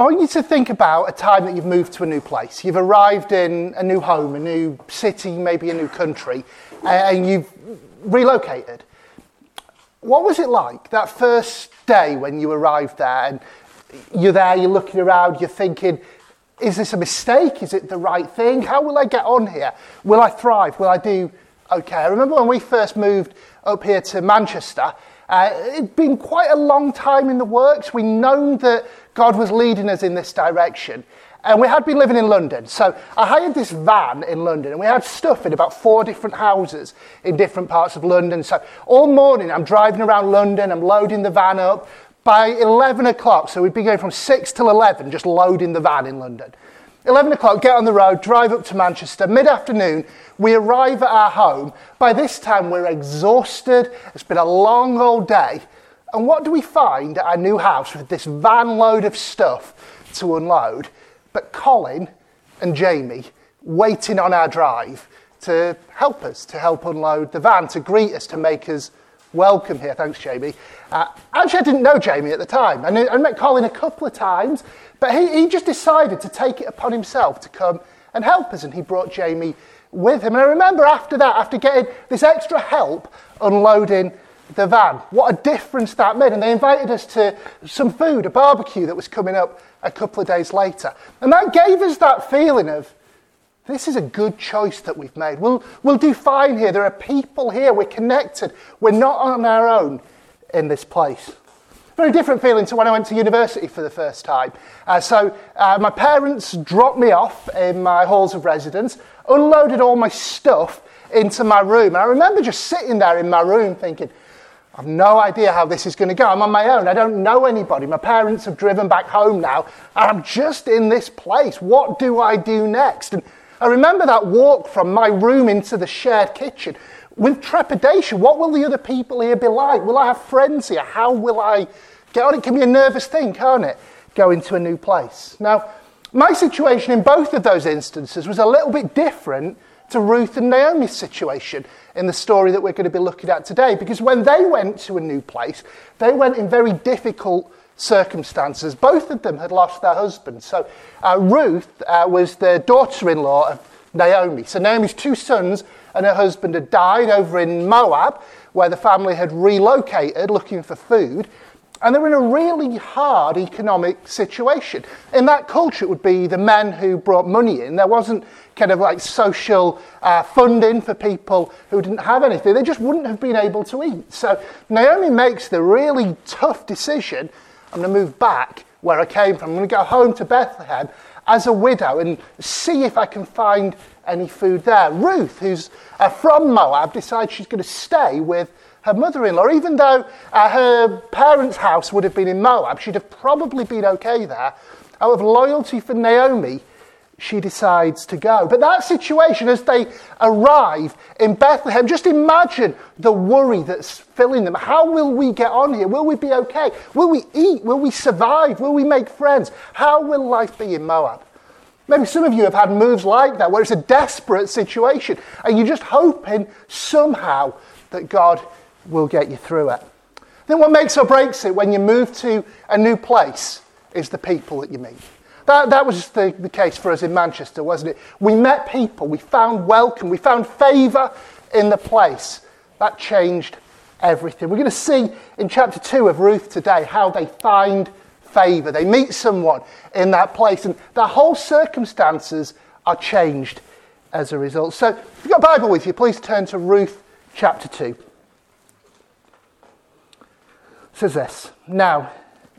I want you to think about a time that you've moved to a new place. You've arrived in a new home, a new city, maybe a new country, and you've relocated. What was it like that first day when you arrived there and you're there, you're looking around, you're thinking, is this a mistake? Is it the right thing? How will I get on here? Will I thrive? Will I do okay? I remember when we first moved up here to Manchester, uh, it'd been quite a long time in the works. We'd known that God was leading us in this direction. And we had been living in London. So I hired this van in London and we had stuff in about four different houses in different parts of London. So all morning I'm driving around London, I'm loading the van up. By 11 o'clock, so we'd be going from 6 till 11, just loading the van in London. 11 o'clock, get on the road, drive up to Manchester. Mid afternoon, we arrive at our home. By this time, we're exhausted. It's been a long old day. And what do we find at our new house with this van load of stuff to unload? But Colin and Jamie waiting on our drive to help us, to help unload the van, to greet us, to make us welcome here. Thanks, Jamie. Uh, actually, I didn't know Jamie at the time. I, knew, I met Colin a couple of times, but he, he just decided to take it upon himself to come and help us, and he brought Jamie with him. And I remember after that, after getting this extra help unloading the van, what a difference that made. And they invited us to some food, a barbecue that was coming up a couple of days later. And that gave us that feeling of, this is a good choice that we've made. We'll, we'll do fine here. There are people here. We're connected. We're not on our own in this place. Very different feeling to when I went to university for the first time. Uh, so, uh, my parents dropped me off in my halls of residence, unloaded all my stuff into my room. And I remember just sitting there in my room thinking, I've no idea how this is going to go. I'm on my own. I don't know anybody. My parents have driven back home now. I'm just in this place. What do I do next? And I remember that walk from my room into the shared kitchen with trepidation. What will the other people here be like? Will I have friends here? How will I get on? It can be a nervous thing, can't it? Go into a new place. Now, my situation in both of those instances was a little bit different to Ruth and Naomi's situation in the story that we're going to be looking at today. Because when they went to a new place, they went in very difficult circumstances. Both of them had lost their husbands. So uh, Ruth uh, was the daughter in law of Naomi. So Naomi's two sons and her husband had died over in Moab, where the family had relocated looking for food. And they were in a really hard economic situation. In that culture, it would be the men who brought money in. There wasn't kind of like social uh, funding for people who didn't have anything. They just wouldn't have been able to eat. So Naomi makes the really tough decision I'm going to move back where I came from. I'm going to go home to Bethlehem as a widow and see if I can find any food there. Ruth, who's uh, from Moab, decides she's going to stay with her mother in law. Even though uh, her parents' house would have been in Moab, she'd have probably been okay there. Out of loyalty for Naomi, she decides to go. But that situation, as they arrive in Bethlehem, just imagine the worry that's filling them. How will we get on here? Will we be okay? Will we eat? Will we survive? Will we make friends? How will life be in Moab? Maybe some of you have had moves like that where it's a desperate situation and you're just hoping somehow that God will get you through it. Then what makes or breaks it when you move to a new place is the people that you meet. That, that was the, the case for us in Manchester, wasn't it? We met people, we found welcome, we found favour in the place. That changed everything. We're going to see in chapter 2 of Ruth today how they find favour. They meet someone in that place, and their whole circumstances are changed as a result. So, if you've got a Bible with you, please turn to Ruth chapter 2. It says this Now,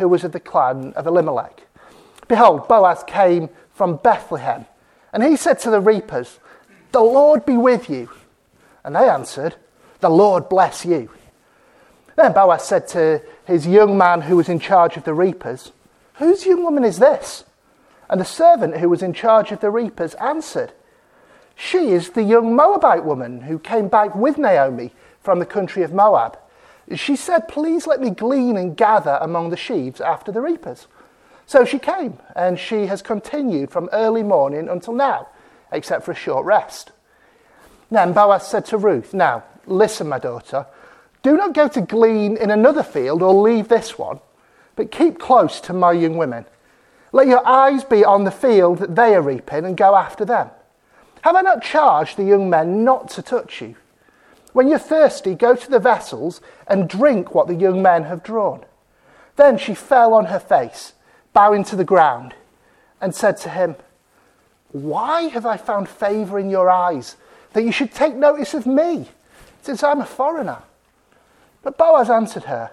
who was of the clan of Elimelech. Behold, Boaz came from Bethlehem, and he said to the reapers, The Lord be with you. And they answered, The Lord bless you. Then Boaz said to his young man who was in charge of the reapers, Whose young woman is this? And the servant who was in charge of the reapers answered, She is the young Moabite woman who came back with Naomi from the country of Moab. She said, Please let me glean and gather among the sheaves after the reapers. So she came, and she has continued from early morning until now, except for a short rest. Then Boaz said to Ruth, Now, listen, my daughter, do not go to glean in another field or leave this one, but keep close to my young women. Let your eyes be on the field that they are reaping and go after them. Have I not charged the young men not to touch you? When you're thirsty, go to the vessels and drink what the young men have drawn. Then she fell on her face, bowing to the ground, and said to him, Why have I found favour in your eyes that you should take notice of me, since I'm a foreigner? But Boaz answered her,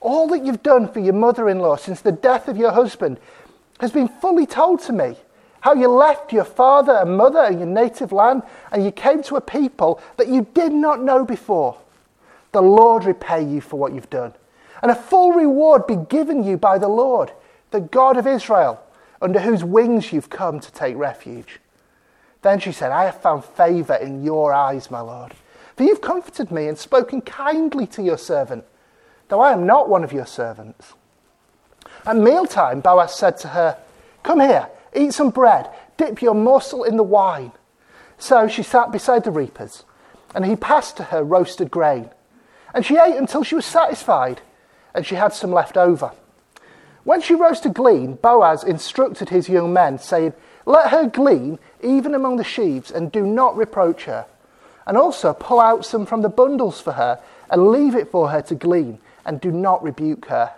All that you've done for your mother in law since the death of your husband has been fully told to me. How you left your father and mother and your native land and you came to a people that you did not know before. The Lord repay you for what you've done, and a full reward be given you by the Lord, the God of Israel, under whose wings you've come to take refuge. Then she said, I have found favour in your eyes, my Lord, for you've comforted me and spoken kindly to your servant, though I am not one of your servants. At mealtime, Boaz said to her, Come here, eat some bread, dip your morsel in the wine. So she sat beside the reapers, and he passed to her roasted grain. And she ate until she was satisfied, and she had some left over. When she rose to glean, Boaz instructed his young men, saying, Let her glean even among the sheaves, and do not reproach her. And also pull out some from the bundles for her, and leave it for her to glean, and do not rebuke her.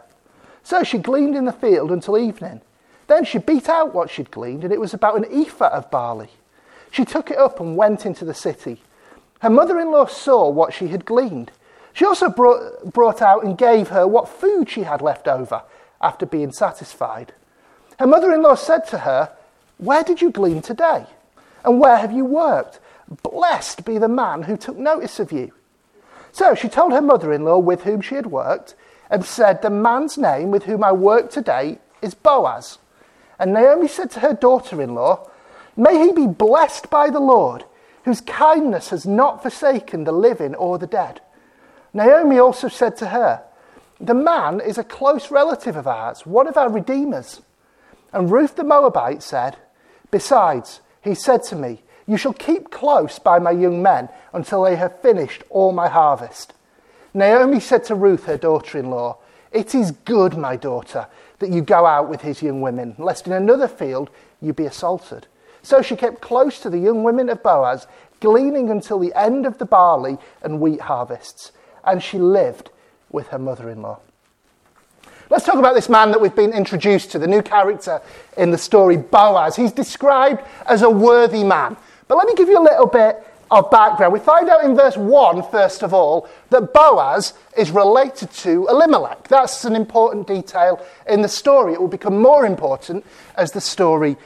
So she gleaned in the field until evening. Then she beat out what she'd gleaned, and it was about an ephah of barley. She took it up and went into the city. Her mother in law saw what she had gleaned. She also brought, brought out and gave her what food she had left over after being satisfied. Her mother in law said to her, Where did you glean today? And where have you worked? Blessed be the man who took notice of you. So she told her mother in law with whom she had worked, and said, The man's name with whom I work today is Boaz. And Naomi said to her daughter in law, May he be blessed by the Lord, whose kindness has not forsaken the living or the dead. Naomi also said to her, The man is a close relative of ours, one of our redeemers. And Ruth the Moabite said, Besides, he said to me, You shall keep close by my young men until they have finished all my harvest. Naomi said to Ruth, her daughter in law, It is good, my daughter, that you go out with his young women, lest in another field you be assaulted. So she kept close to the young women of Boaz, gleaning until the end of the barley and wheat harvests, and she lived with her mother in law. Let's talk about this man that we've been introduced to, the new character in the story, Boaz. He's described as a worthy man. But let me give you a little bit of background. We find out in verse 1, first of all, that Boaz is related to Elimelech. That's an important detail in the story. It will become more important as the story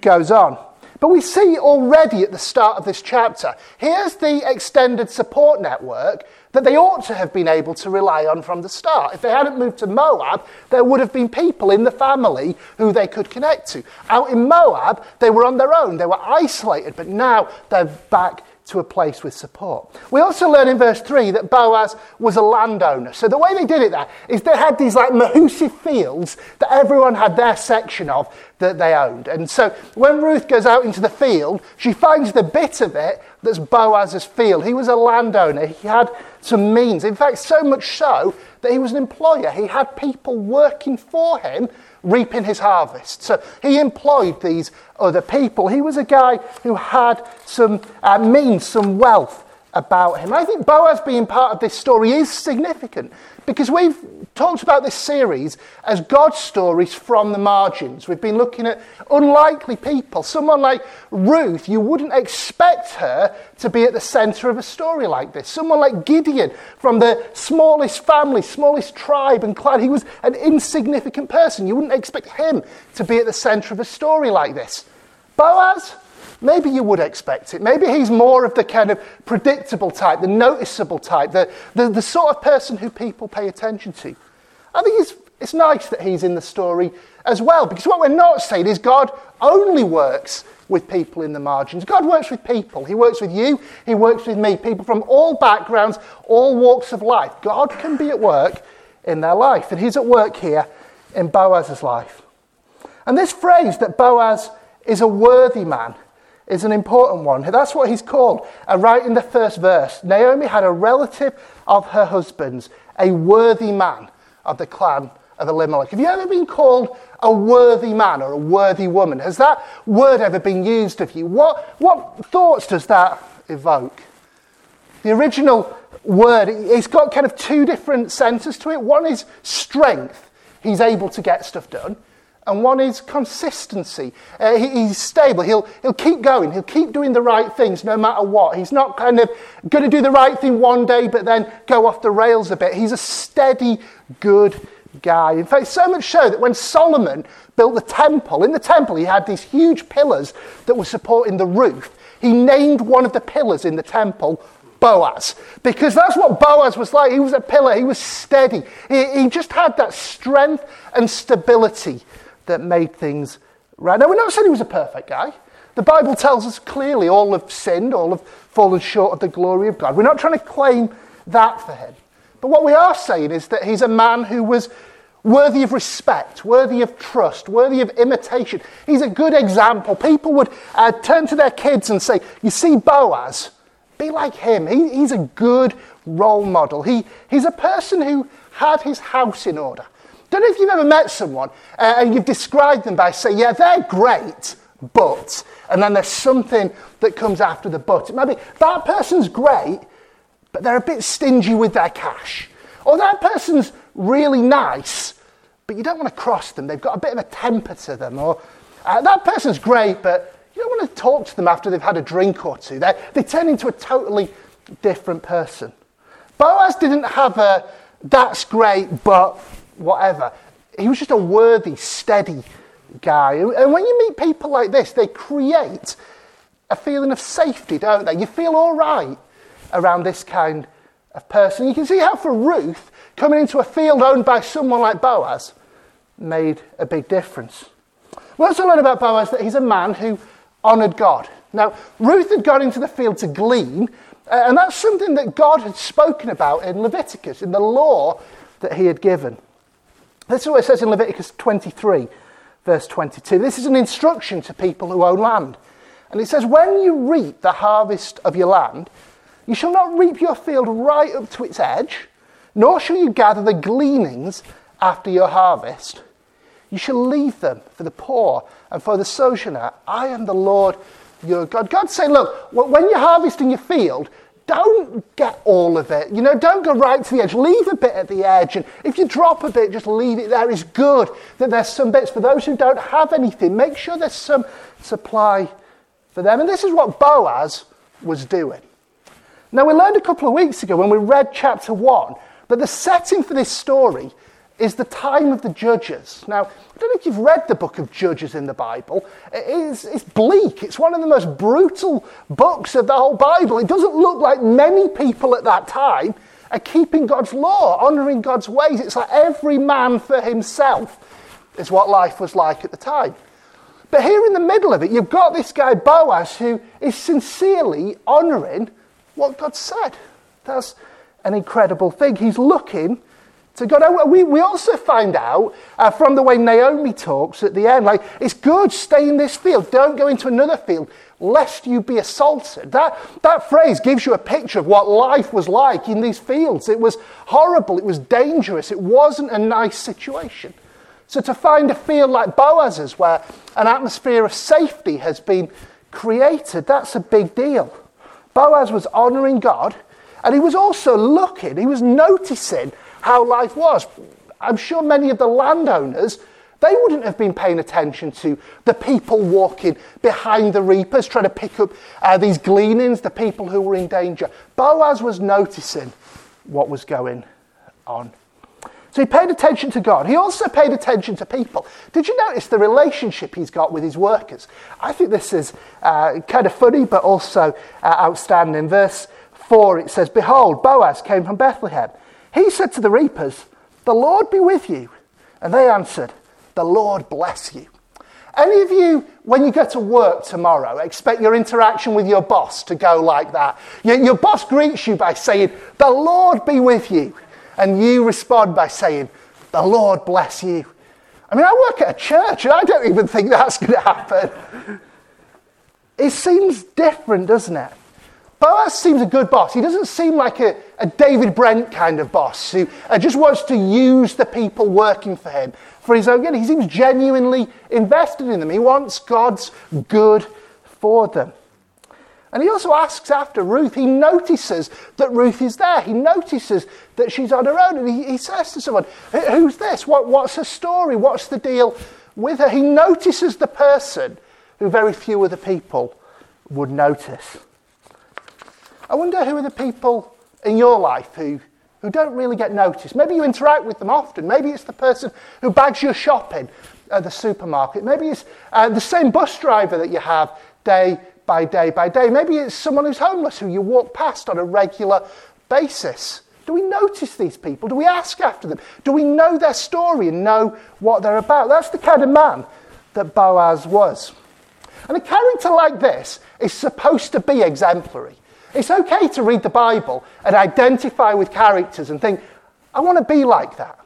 goes on. But we see already at the start of this chapter, here's the extended support network that they ought to have been able to rely on from the start. If they hadn't moved to Moab, there would have been people in the family who they could connect to. Out in Moab, they were on their own, they were isolated, but now they're back to a place with support. We also learn in verse 3 that Boaz was a landowner. So the way they did it there is they had these like Mahusi fields that everyone had their section of that they owned. And so when Ruth goes out into the field, she finds the bit of it that's Boaz's field. He was a landowner, he had some means. In fact, so much so that he was an employer. He had people working for him reaping his harvest. So he employed these other people. He was a guy who had some uh, means, some wealth about him. I think Boaz being part of this story is significant because we've talked about this series as God's stories from the margins. We've been looking at unlikely people. Someone like Ruth, you wouldn't expect her to be at the centre of a story like this. Someone like Gideon from the smallest family, smallest tribe and clan. He was an insignificant person. You wouldn't expect him to be at the centre of a story like this. Boaz, Maybe you would expect it. Maybe he's more of the kind of predictable type, the noticeable type, the, the, the sort of person who people pay attention to. I think it's, it's nice that he's in the story as well, because what we're not saying is God only works with people in the margins. God works with people. He works with you, He works with me, people from all backgrounds, all walks of life. God can be at work in their life, and He's at work here in Boaz's life. And this phrase that Boaz is a worthy man is an important one. That's what he's called. Uh, right in the first verse, Naomi had a relative of her husband's, a worthy man of the clan of Elimelech. Have you ever been called a worthy man or a worthy woman? Has that word ever been used of you? What, what thoughts does that evoke? The original word, it's got kind of two different senses to it. One is strength, he's able to get stuff done and one is consistency. Uh, he, he's stable. He'll, he'll keep going. He'll keep doing the right things no matter what. He's not kind of going to do the right thing one day but then go off the rails a bit. He's a steady, good guy. In fact, so much so that when Solomon built the temple, in the temple he had these huge pillars that were supporting the roof. He named one of the pillars in the temple Boaz. Because that's what Boaz was like. He was a pillar, he was steady. He, he just had that strength and stability that made things right. Now, we're not saying he was a perfect guy. The Bible tells us clearly all have sinned, all have fallen short of the glory of God. We're not trying to claim that for him. But what we are saying is that he's a man who was worthy of respect, worthy of trust, worthy of imitation. He's a good example. People would uh, turn to their kids and say, You see Boaz, be like him. He, he's a good role model. He, he's a person who had his house in order. Don't know if you've ever met someone uh, and you've described them by saying, yeah, they're great, but, and then there's something that comes after the but. It might be, that person's great, but they're a bit stingy with their cash. Or that person's really nice, but you don't want to cross them. They've got a bit of a temper to them. Or uh, that person's great, but you don't want to talk to them after they've had a drink or two. They're, they turn into a totally different person. Boaz didn't have a, that's great, but whatever. He was just a worthy, steady guy. And when you meet people like this, they create a feeling of safety, don't they? You feel all right around this kind of person. You can see how for Ruth, coming into a field owned by someone like Boaz made a big difference. We also learn about Boaz that he's a man who honoured God. Now, Ruth had gone into the field to glean, uh, and that's something that God had spoken about in Leviticus, in the law that he had given. This is what it says in Leviticus 23, verse 22. This is an instruction to people who own land. And it says, When you reap the harvest of your land, you shall not reap your field right up to its edge, nor shall you gather the gleanings after your harvest. You shall leave them for the poor and for the sojourner. I am the Lord your God. God's saying, look, when you're harvesting your field, don't get all of it. You know, don't go right to the edge. Leave a bit at the edge. And if you drop a bit, just leave it there. It's good that there's some bits for those who don't have anything. Make sure there's some supply for them. And this is what Boaz was doing. Now, we learned a couple of weeks ago when we read chapter 1 that the setting for this story is the time of the judges. Now, I don't know if you've read the book of Judges in the Bible. It's, it's bleak. It's one of the most brutal books of the whole Bible. It doesn't look like many people at that time are keeping God's law, honouring God's ways. It's like every man for himself, is what life was like at the time. But here in the middle of it, you've got this guy Boaz who is sincerely honouring what God said. That's an incredible thing. He's looking to God. We, we also find out uh, from the way Naomi talks at the end, like, it's good, stay in this field, don't go into another field, lest you be assaulted. That, that phrase gives you a picture of what life was like in these fields. It was horrible, it was dangerous, it wasn't a nice situation. So to find a field like Boaz's, where an atmosphere of safety has been created, that's a big deal. Boaz was honouring God, and he was also looking, he was noticing how life was. I'm sure many of the landowners, they wouldn't have been paying attention to the people walking behind the reapers, trying to pick up uh, these gleanings, the people who were in danger. Boaz was noticing what was going on. So he paid attention to God. He also paid attention to people. Did you notice the relationship he's got with his workers? I think this is uh, kind of funny, but also uh, outstanding. Verse 4 it says, Behold, Boaz came from Bethlehem. He said to the reapers, The Lord be with you. And they answered, The Lord bless you. Any of you, when you go to work tomorrow, expect your interaction with your boss to go like that? Your, your boss greets you by saying, The Lord be with you and you respond by saying, The Lord bless you. I mean, I work at a church and I don't even think that's going to happen. It seems different, doesn't it? Boaz seems a good boss. He doesn't seem like a, a David Brent kind of boss who uh, just wants to use the people working for him for his own gain. He seems genuinely invested in them. He wants God's good for them. And he also asks after Ruth. He notices that Ruth is there. He notices that she's on her own. And he, he says to someone, Who's this? What, what's her story? What's the deal with her? He notices the person who very few other people would notice. I wonder who are the people in your life who, who don't really get noticed. Maybe you interact with them often. Maybe it's the person who bags your shopping at the supermarket. Maybe it's uh, the same bus driver that you have day by day by day. Maybe it's someone who's homeless who you walk past on a regular basis. Do we notice these people? Do we ask after them? Do we know their story and know what they're about? That's the kind of man that Boaz was. And a character like this is supposed to be exemplary. It's okay to read the Bible and identify with characters and think, I want to be like that.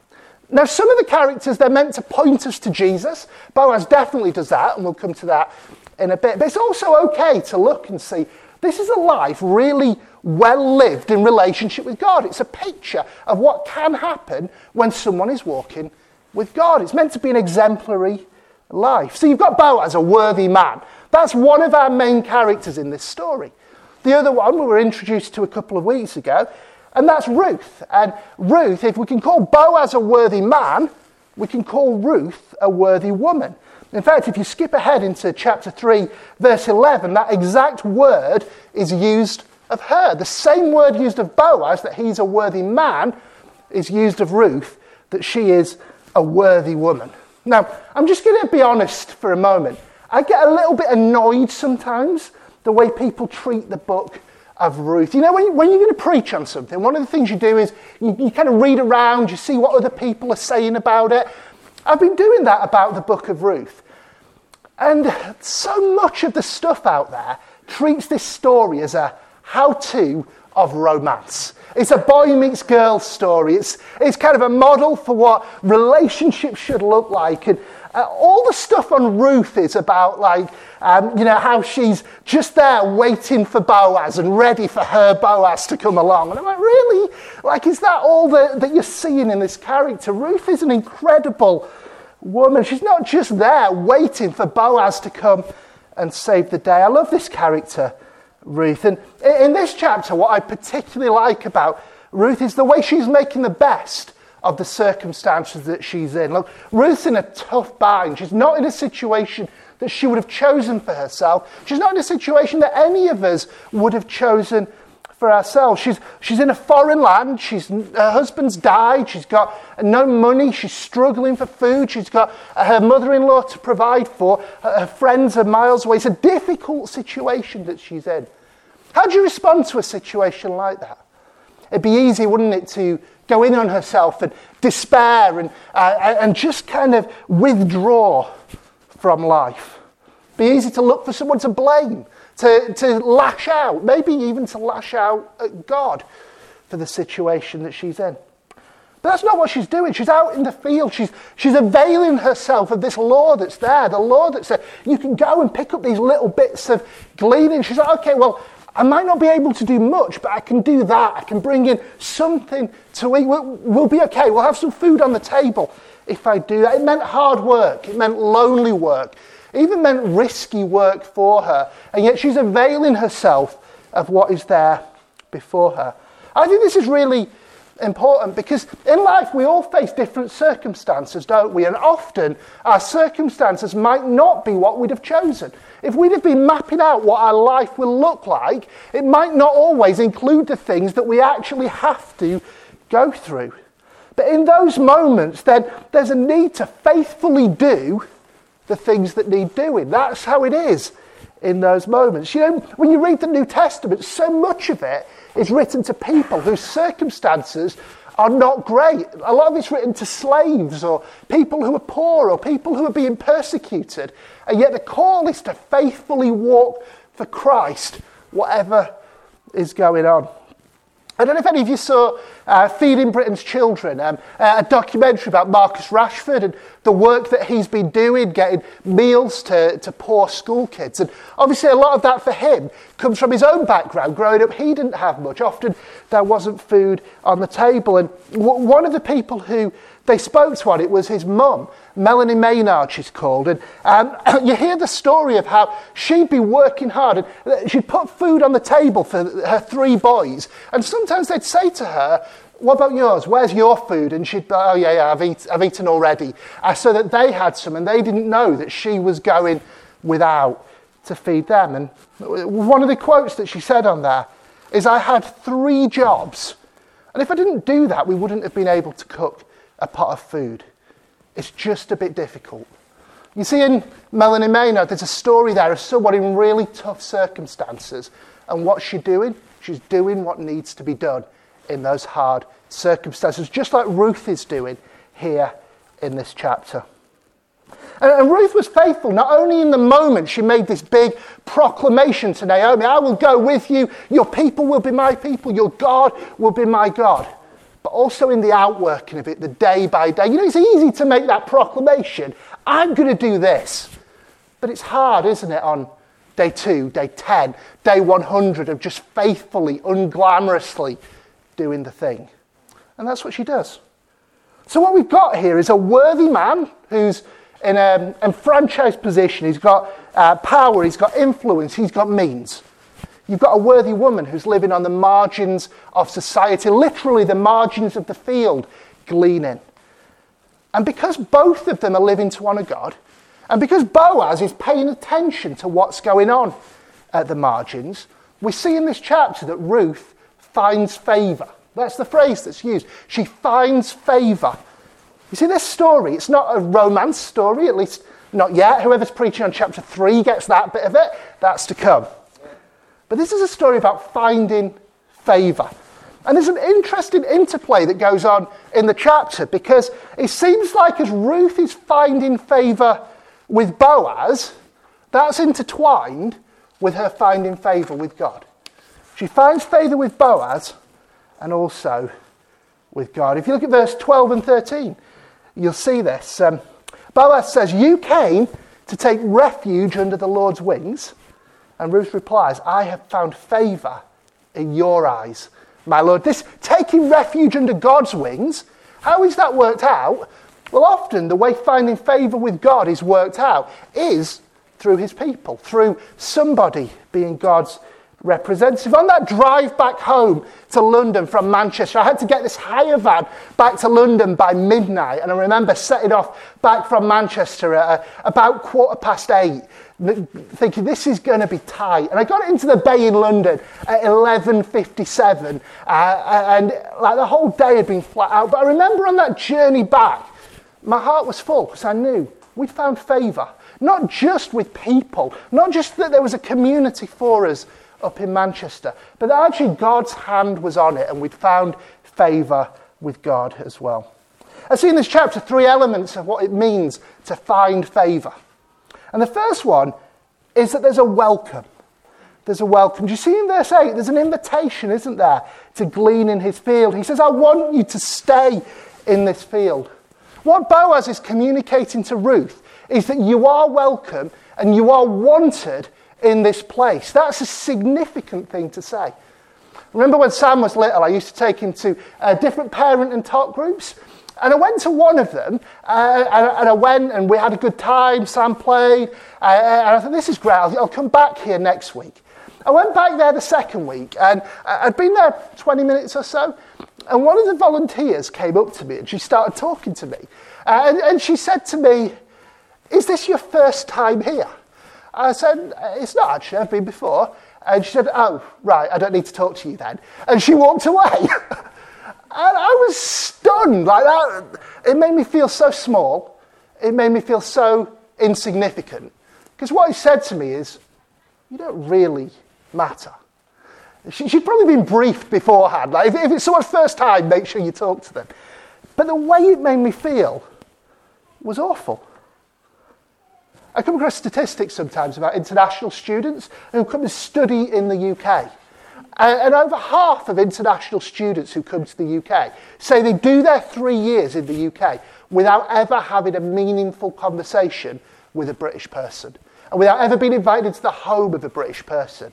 Now, some of the characters, they're meant to point us to Jesus. Boaz definitely does that, and we'll come to that in a bit. But it's also okay to look and see this is a life really well lived in relationship with God. It's a picture of what can happen when someone is walking with God. It's meant to be an exemplary life. So you've got Boaz, a worthy man. That's one of our main characters in this story. The other one we were introduced to a couple of weeks ago, and that's Ruth. And Ruth, if we can call Boaz a worthy man, we can call Ruth a worthy woman. In fact, if you skip ahead into chapter 3, verse 11, that exact word is used of her. The same word used of Boaz, that he's a worthy man, is used of Ruth, that she is a worthy woman. Now, I'm just going to be honest for a moment. I get a little bit annoyed sometimes the way people treat the book of Ruth. You know, when, when you're going to preach on something, one of the things you do is you, you kind of read around, you see what other people are saying about it. I've been doing that about the book of Ruth. And so much of the stuff out there treats this story as a how to of romance. It's a boy meets girl story. It's, it's kind of a model for what relationships should look like. And uh, all the stuff on Ruth is about, like, um, you know, how she's just there waiting for Boaz and ready for her Boaz to come along. And I'm like, really? Like, is that all that, that you're seeing in this character? Ruth is an incredible woman. She's not just there waiting for Boaz to come and save the day. I love this character, Ruth. And in this chapter, what I particularly like about Ruth is the way she's making the best of the circumstances that she's in. Look, Ruth's in a tough bind. She's not in a situation that she would have chosen for herself. She's not in a situation that any of us would have chosen for ourselves. She's, she's in a foreign land. She's, her husband's died. She's got no money. She's struggling for food. She's got her mother in law to provide for. Her friends are miles away. It's a difficult situation that she's in. How do you respond to a situation like that? It'd be easy, wouldn't it, to go in on herself and despair and, uh, and just kind of withdraw from life. Be easy to look for someone to blame to, to lash out, maybe even to lash out at God for the situation that she's in. But that's not what she's doing. She's out in the field. She's, she's availing herself of this law that's there, the law that says you can go and pick up these little bits of gleaning. She's like, okay, well, I might not be able to do much, but I can do that. I can bring in something to eat. We'll, we'll be okay. We'll have some food on the table if I do that. It meant hard work, it meant lonely work. It even meant risky work for her. And yet she's availing herself of what is there before her. I think this is really important because in life we all face different circumstances, don't we? And often our circumstances might not be what we'd have chosen. If we'd have been mapping out what our life will look like, it might not always include the things that we actually have to go through. But in those moments, then there's a need to faithfully do the things that need doing. That's how it is in those moments. You know, when you read the New Testament, so much of it is written to people whose circumstances are not great. A lot of it's written to slaves or people who are poor or people who are being persecuted. And yet the call is to faithfully walk for Christ, whatever is going on. I don't know if any of you saw uh, Feeding Britain's Children, um, uh, a documentary about Marcus Rashford and the work that he's been doing, getting meals to, to poor school kids. And obviously, a lot of that for him comes from his own background. Growing up, he didn't have much. Often, there wasn't food on the table. And w- one of the people who they spoke to on it was his mum, Melanie Maynard, she's called. And um, you hear the story of how she'd be working hard and uh, she'd put food on the table for her three boys. And sometimes they'd say to her, what about yours? Where's your food? And she'd be, oh, yeah, yeah, I've, eat, I've eaten already. Uh, so that they had some and they didn't know that she was going without to feed them. And one of the quotes that she said on there is, I had three jobs. And if I didn't do that, we wouldn't have been able to cook a pot of food. It's just a bit difficult. You see, in Melanie Maynard, there's a story there of someone in really tough circumstances. And what's she doing? She's doing what needs to be done in those hard circumstances, just like Ruth is doing here in this chapter. And, Ruth was faithful, not only in the moment she made this big proclamation to Naomi I will go with you, your people will be my people, your God will be my God but also in the outworking of it, the day by day. You know, it's easy to make that proclamation I'm going to do this. But it's hard, isn't it, on day two, day 10, day 100 of just faithfully, unglamorously doing the thing. And that's what she does. So, what we've got here is a worthy man who's in an enfranchised position. He's got uh, power, he's got influence, he's got means. You've got a worthy woman who's living on the margins of society, literally the margins of the field, gleaning. And because both of them are living to honour God, and because Boaz is paying attention to what's going on at the margins, we see in this chapter that Ruth finds favour. That's the phrase that's used. She finds favour. You see, this story, it's not a romance story, at least not yet. Whoever's preaching on chapter 3 gets that bit of it. That's to come. But this is a story about finding favour. And there's an interesting interplay that goes on in the chapter because it seems like as Ruth is finding favour with Boaz, that's intertwined with her finding favour with God. She finds favour with Boaz and also with God. If you look at verse 12 and 13, you'll see this. Um, Boaz says, You came to take refuge under the Lord's wings. And Ruth replies, I have found favor in your eyes, my Lord. This taking refuge under God's wings, how is that worked out? Well, often the way finding favor with God is worked out is through his people, through somebody being God's representative. On that drive back home to London from Manchester, I had to get this hire van back to London by midnight. And I remember setting off back from Manchester at uh, about quarter past eight thinking this is going to be tight. And I got into the bay in London at 11.57 uh, and like the whole day had been flat out. But I remember on that journey back, my heart was full because I knew we'd found favour. Not just with people, not just that there was a community for us up in Manchester, but actually God's hand was on it and we'd found favour with God as well. I see in this chapter three elements of what it means to find favour. And the first one is that there's a welcome. There's a welcome. Do you see in verse 8? There's an invitation, isn't there, to glean in his field. He says, I want you to stay in this field. What Boaz is communicating to Ruth is that you are welcome and you are wanted in this place. That's a significant thing to say. Remember when Sam was little, I used to take him to uh, different parent and talk groups. And I went to one of them, uh, and, and, I went and we had a good time. Sam played, uh, and I thought, this is great, I'll, I'll come back here next week. I went back there the second week, and I'd been there 20 minutes or so, and one of the volunteers came up to me and she started talking to me. Uh, and, and she said to me, Is this your first time here? I said, It's not actually, I've been before. And she said, Oh, right, I don't need to talk to you then. And she walked away. and I was stunned like that. It made me feel so small. It made me feel so insignificant. Because what he said to me is, You don't really matter. She, she'd probably been briefed beforehand. Like, if, if it's someone's first time, make sure you talk to them. But the way it made me feel was awful. I come across statistics sometimes about international students who come and study in the UK. And, and over half of international students who come to the UK say they do their three years in the UK without ever having a meaningful conversation with a British person and without ever being invited to the home of a British person.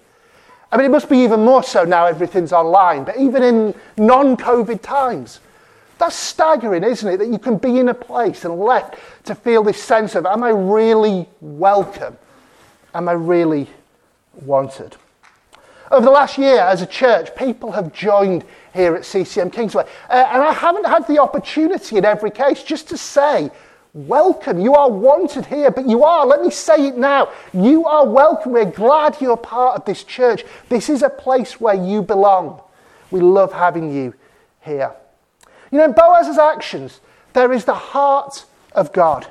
I mean, it must be even more so now everything's online, but even in non COVID times, that's staggering, isn't it? That you can be in a place and left to feel this sense of, am I really welcome? Am I really wanted? Over the last year, as a church, people have joined here at CCM Kingsway. Uh, and I haven't had the opportunity in every case just to say, welcome. You are wanted here, but you are, let me say it now, you are welcome. We're glad you're part of this church. This is a place where you belong. We love having you here. You know, in Boaz's actions, there is the heart of God.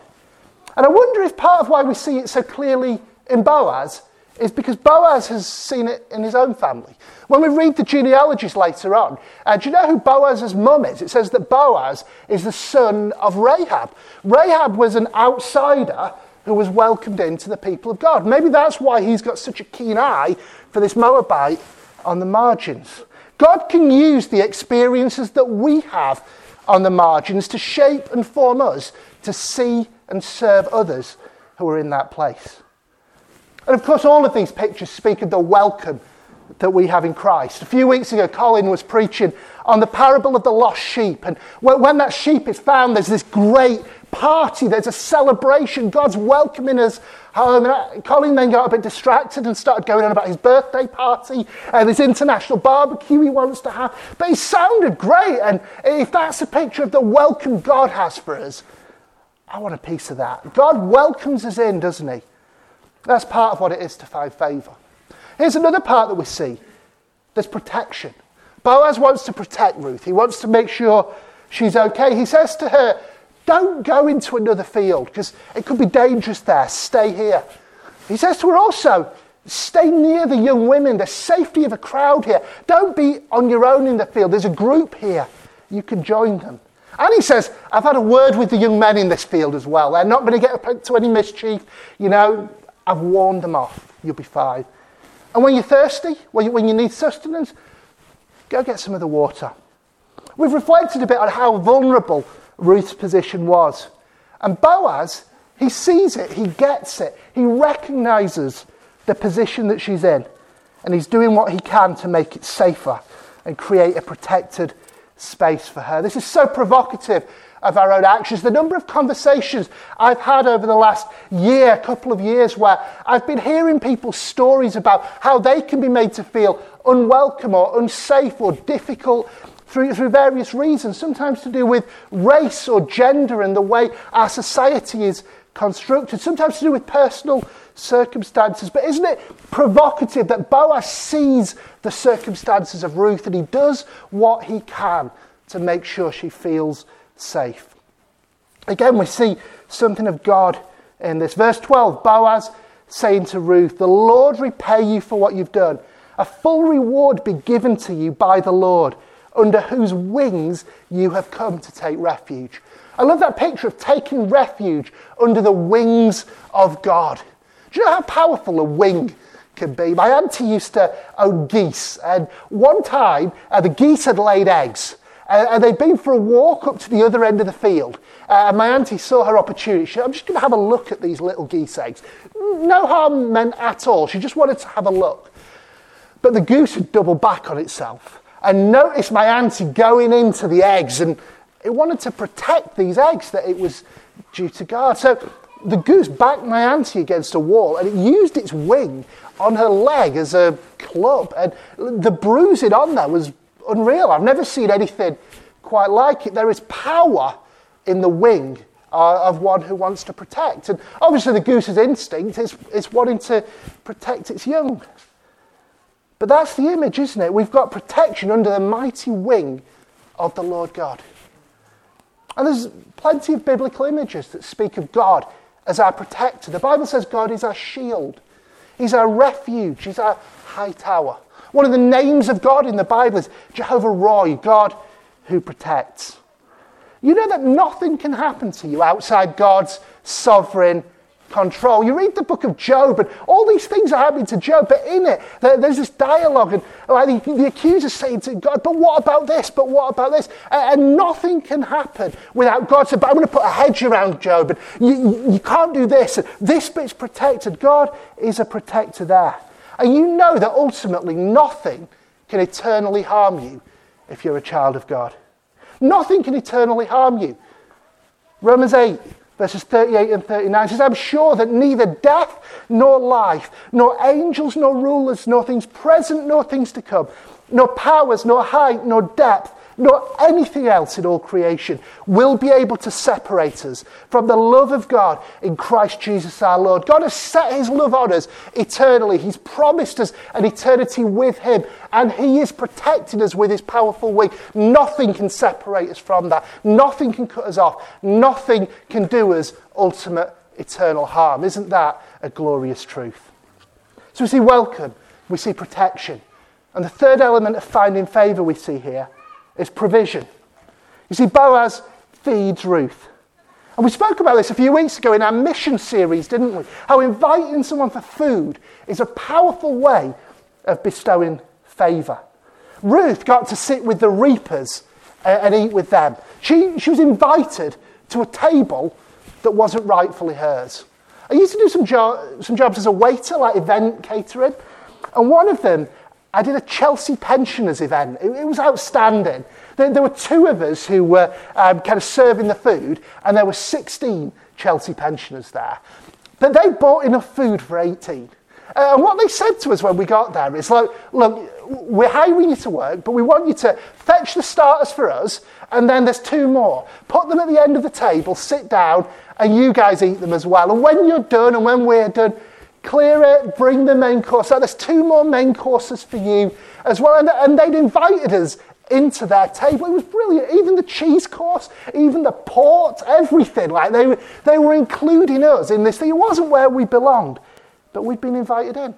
And I wonder if part of why we see it so clearly in Boaz is because Boaz has seen it in his own family. When we read the genealogies later on, uh, do you know who Boaz's mum is? It says that Boaz is the son of Rahab. Rahab was an outsider who was welcomed into the people of God. Maybe that's why he's got such a keen eye for this Moabite on the margins. God can use the experiences that we have on the margins to shape and form us to see and serve others who are in that place. And of course, all of these pictures speak of the welcome that we have in Christ. A few weeks ago, Colin was preaching on the parable of the lost sheep. And when that sheep is found, there's this great party, there's a celebration. God's welcoming us home. And uh, Colin then got a bit distracted and started going on about his birthday party and this international barbecue he wants to have. But it sounded great. And if that's a picture of the welcome God has for us, I want a piece of that. God welcomes us in, doesn't he? That's part of what it is to find favour. Here's another part that we see there's protection. Boaz wants to protect Ruth, he wants to make sure she's okay. He says to her, Don't go into another field because it could be dangerous there. Stay here. He says to her also, Stay near the young women, the safety of a crowd here. Don't be on your own in the field. There's a group here. You can join them. And he says, I've had a word with the young men in this field as well. They're not going to get up to any mischief. You know, I've warned them off. You'll be fine. And when you're thirsty, when you, when you need sustenance, go get some of the water. We've reflected a bit on how vulnerable Ruth's position was. And Boaz, he sees it, he gets it, he recognizes the position that she's in. And he's doing what he can to make it safer and create a protected space for her. This is so provocative of our own actions. The number of conversations I've had over the last year, couple of years, where I've been hearing people's stories about how they can be made to feel unwelcome or unsafe or difficult through, through various reasons, sometimes to do with race or gender and the way our society is constructed, sometimes to do with personal circumstances. But isn't it provocative that Boaz sees the circumstances of Ruth and he does what he can to make sure she feels safe? Again, we see something of God in this. Verse 12 Boaz saying to Ruth, The Lord repay you for what you've done. A full reward be given to you by the Lord, under whose wings you have come to take refuge. I love that picture of taking refuge under the wings of God. Do you know how powerful a wing can be? My auntie used to own geese, and one time uh, the geese had laid eggs. Uh, and they'd been for a walk up to the other end of the field. Uh, and my auntie saw her opportunity. She said, I'm just going to have a look at these little geese eggs. No harm meant at all. She just wanted to have a look. But the goose had doubled back on itself and noticed my auntie going into the eggs and it wanted to protect these eggs that it was due to guard. So the goose backed my auntie against a wall and it used its wing on her leg as a club. And the bruising on there was unreal. I've never seen anything quite like it. There is power in the wing uh, of one who wants to protect. And obviously, the goose's instinct is, is wanting to protect its young. But that's the image, isn't it? We've got protection under the mighty wing of the Lord God. And there's plenty of biblical images that speak of God as our protector. The Bible says God is our shield, He's our refuge, He's our high tower. One of the names of God in the Bible is Jehovah Roi, God who protects. You know that nothing can happen to you outside God's sovereign control. You read the book of Job, and all these things are happening to Job, but in it, there's this dialogue, and oh, like, the, the accuser saying to God, But what about this? But what about this? And, and nothing can happen without God saying, But I'm going to put a hedge around Job, and you, you, you can't do this, and this bit's protected. God is a protector there. And you know that ultimately nothing can eternally harm you if you're a child of God. Nothing can eternally harm you. Romans 8, verses 38 and 39 says, I'm sure that neither death nor life, nor angels nor rulers, nor things present nor things to come, nor powers, nor height, nor depth, nor anything else in all creation will be able to separate us from the love of God in Christ Jesus our Lord. God has set his love on us eternally. He's promised us an eternity with him, and he is protecting us with his powerful wing. Nothing can separate us from that. Nothing can cut us off. Nothing can do us ultimate eternal harm. Isn't that a glorious truth? So we see welcome, we see protection. And the third element of finding favour we see here is provision. You see, Boaz feeds Ruth. And we spoke about this a few weeks ago in our mission series, didn't we? How inviting someone for food is a powerful way of bestowing favour. Ruth got to sit with the reapers uh, and eat with them. She, she was invited to a table that wasn't rightfully hers. I used to do some, jo- some jobs as a waiter, like event catering, and one of them I did a Chelsea pensioners event. It, it was outstanding. There, there, were two of us who were um, kind of serving the food, and there were 16 Chelsea pensioners there. But they bought enough food for 18. Uh, and what they said to us when we got there is, like, look, we're hiring you to work, but we want you to fetch the starters for us, and then there's two more. Put them at the end of the table, sit down, and you guys eat them as well. And when you're done, and when we're done, clear it, bring the main course. So there's two more main courses for you as well. And, and they'd invited us into their table. It was brilliant. Even the cheese course, even the port, everything. Like they, they were including us in this thing. It wasn't where we belonged, but we'd been invited in.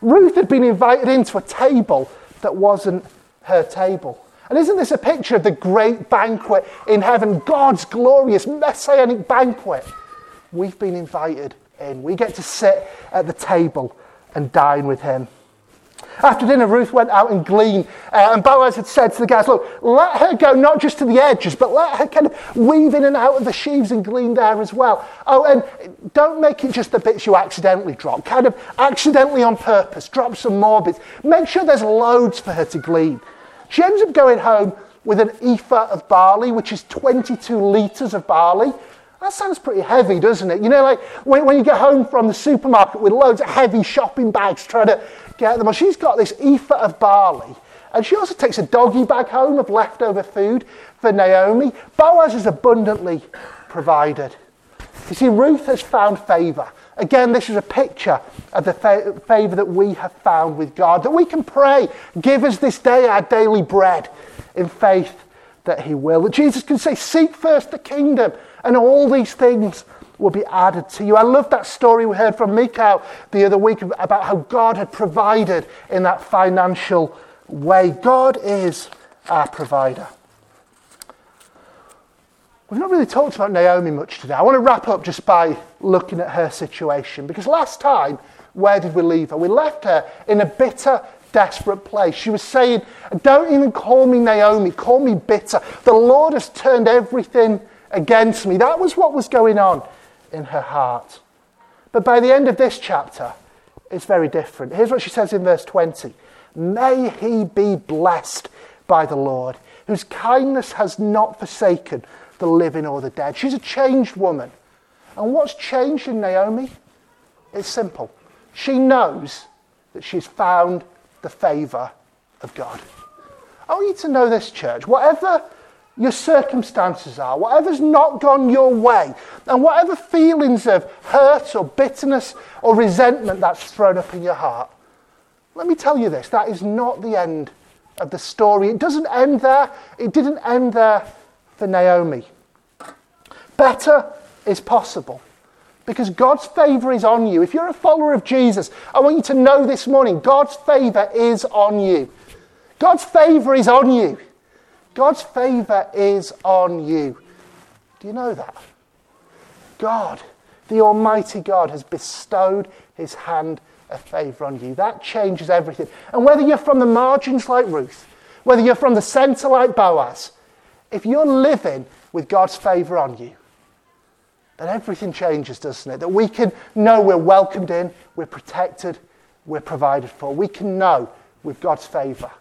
Ruth had been invited into a table that wasn't her table. And isn't this a picture of the great banquet in heaven, God's glorious messianic banquet? We've been invited in. We get to sit at the table and dine with him. After dinner, Ruth went out and gleaned, uh, and Boaz had said to the guys, Look, let her go not just to the edges, but let her kind of weave in and out of the sheaves and glean there as well. Oh, and don't make it just the bits you accidentally drop, kind of accidentally on purpose. Drop some more bits. Make sure there's loads for her to glean. She ends up going home with an ephah of barley, which is 22 litres of barley. That sounds pretty heavy, doesn't it? You know, like when, when you get home from the supermarket with loads of heavy shopping bags trying to get them. She's got this ephah of barley. And she also takes a doggy bag home of leftover food for Naomi. Boaz is abundantly provided. You see, Ruth has found favour. Again, this is a picture of the fa- favour that we have found with God, that we can pray, give us this day our daily bread in faith that He will. That Jesus can say, Seek first the kingdom and all these things will be added to you. I love that story we heard from Mikau the other week about how God had provided in that financial way. God is our provider. We've not really talked about Naomi much today. I want to wrap up just by looking at her situation because last time, where did we leave her? We left her in a bitter, desperate place. She was saying, Don't even call me Naomi, call me bitter. The Lord has turned everything against me. That was what was going on in her heart. But by the end of this chapter, it's very different. Here's what she says in verse 20 May he be blessed by the Lord, whose kindness has not forsaken the living or the dead. She's a changed woman. And what's changed in Naomi? It's simple. She knows that she's found the favour of God. I want you to know this, church. Whatever your circumstances are, whatever's not gone your way, and whatever feelings of hurt or bitterness or resentment that's thrown up in your heart, let me tell you this that is not the end of the story. It doesn't end there. It didn't end there for Naomi. Better is possible because God's favour is on you. If you're a follower of Jesus, I want you to know this morning God's favour is on you. God's favour is on you. God's favour is on you. Do you know that? God, the Almighty God, has bestowed his hand of favour on you. That changes everything. And whether you're from the margins like Ruth, whether you're from the centre like Boaz, if you're living with God's favour on you, then everything changes, doesn't it? That we can know we're welcomed in, we're protected, we're provided for. We can know with God's favour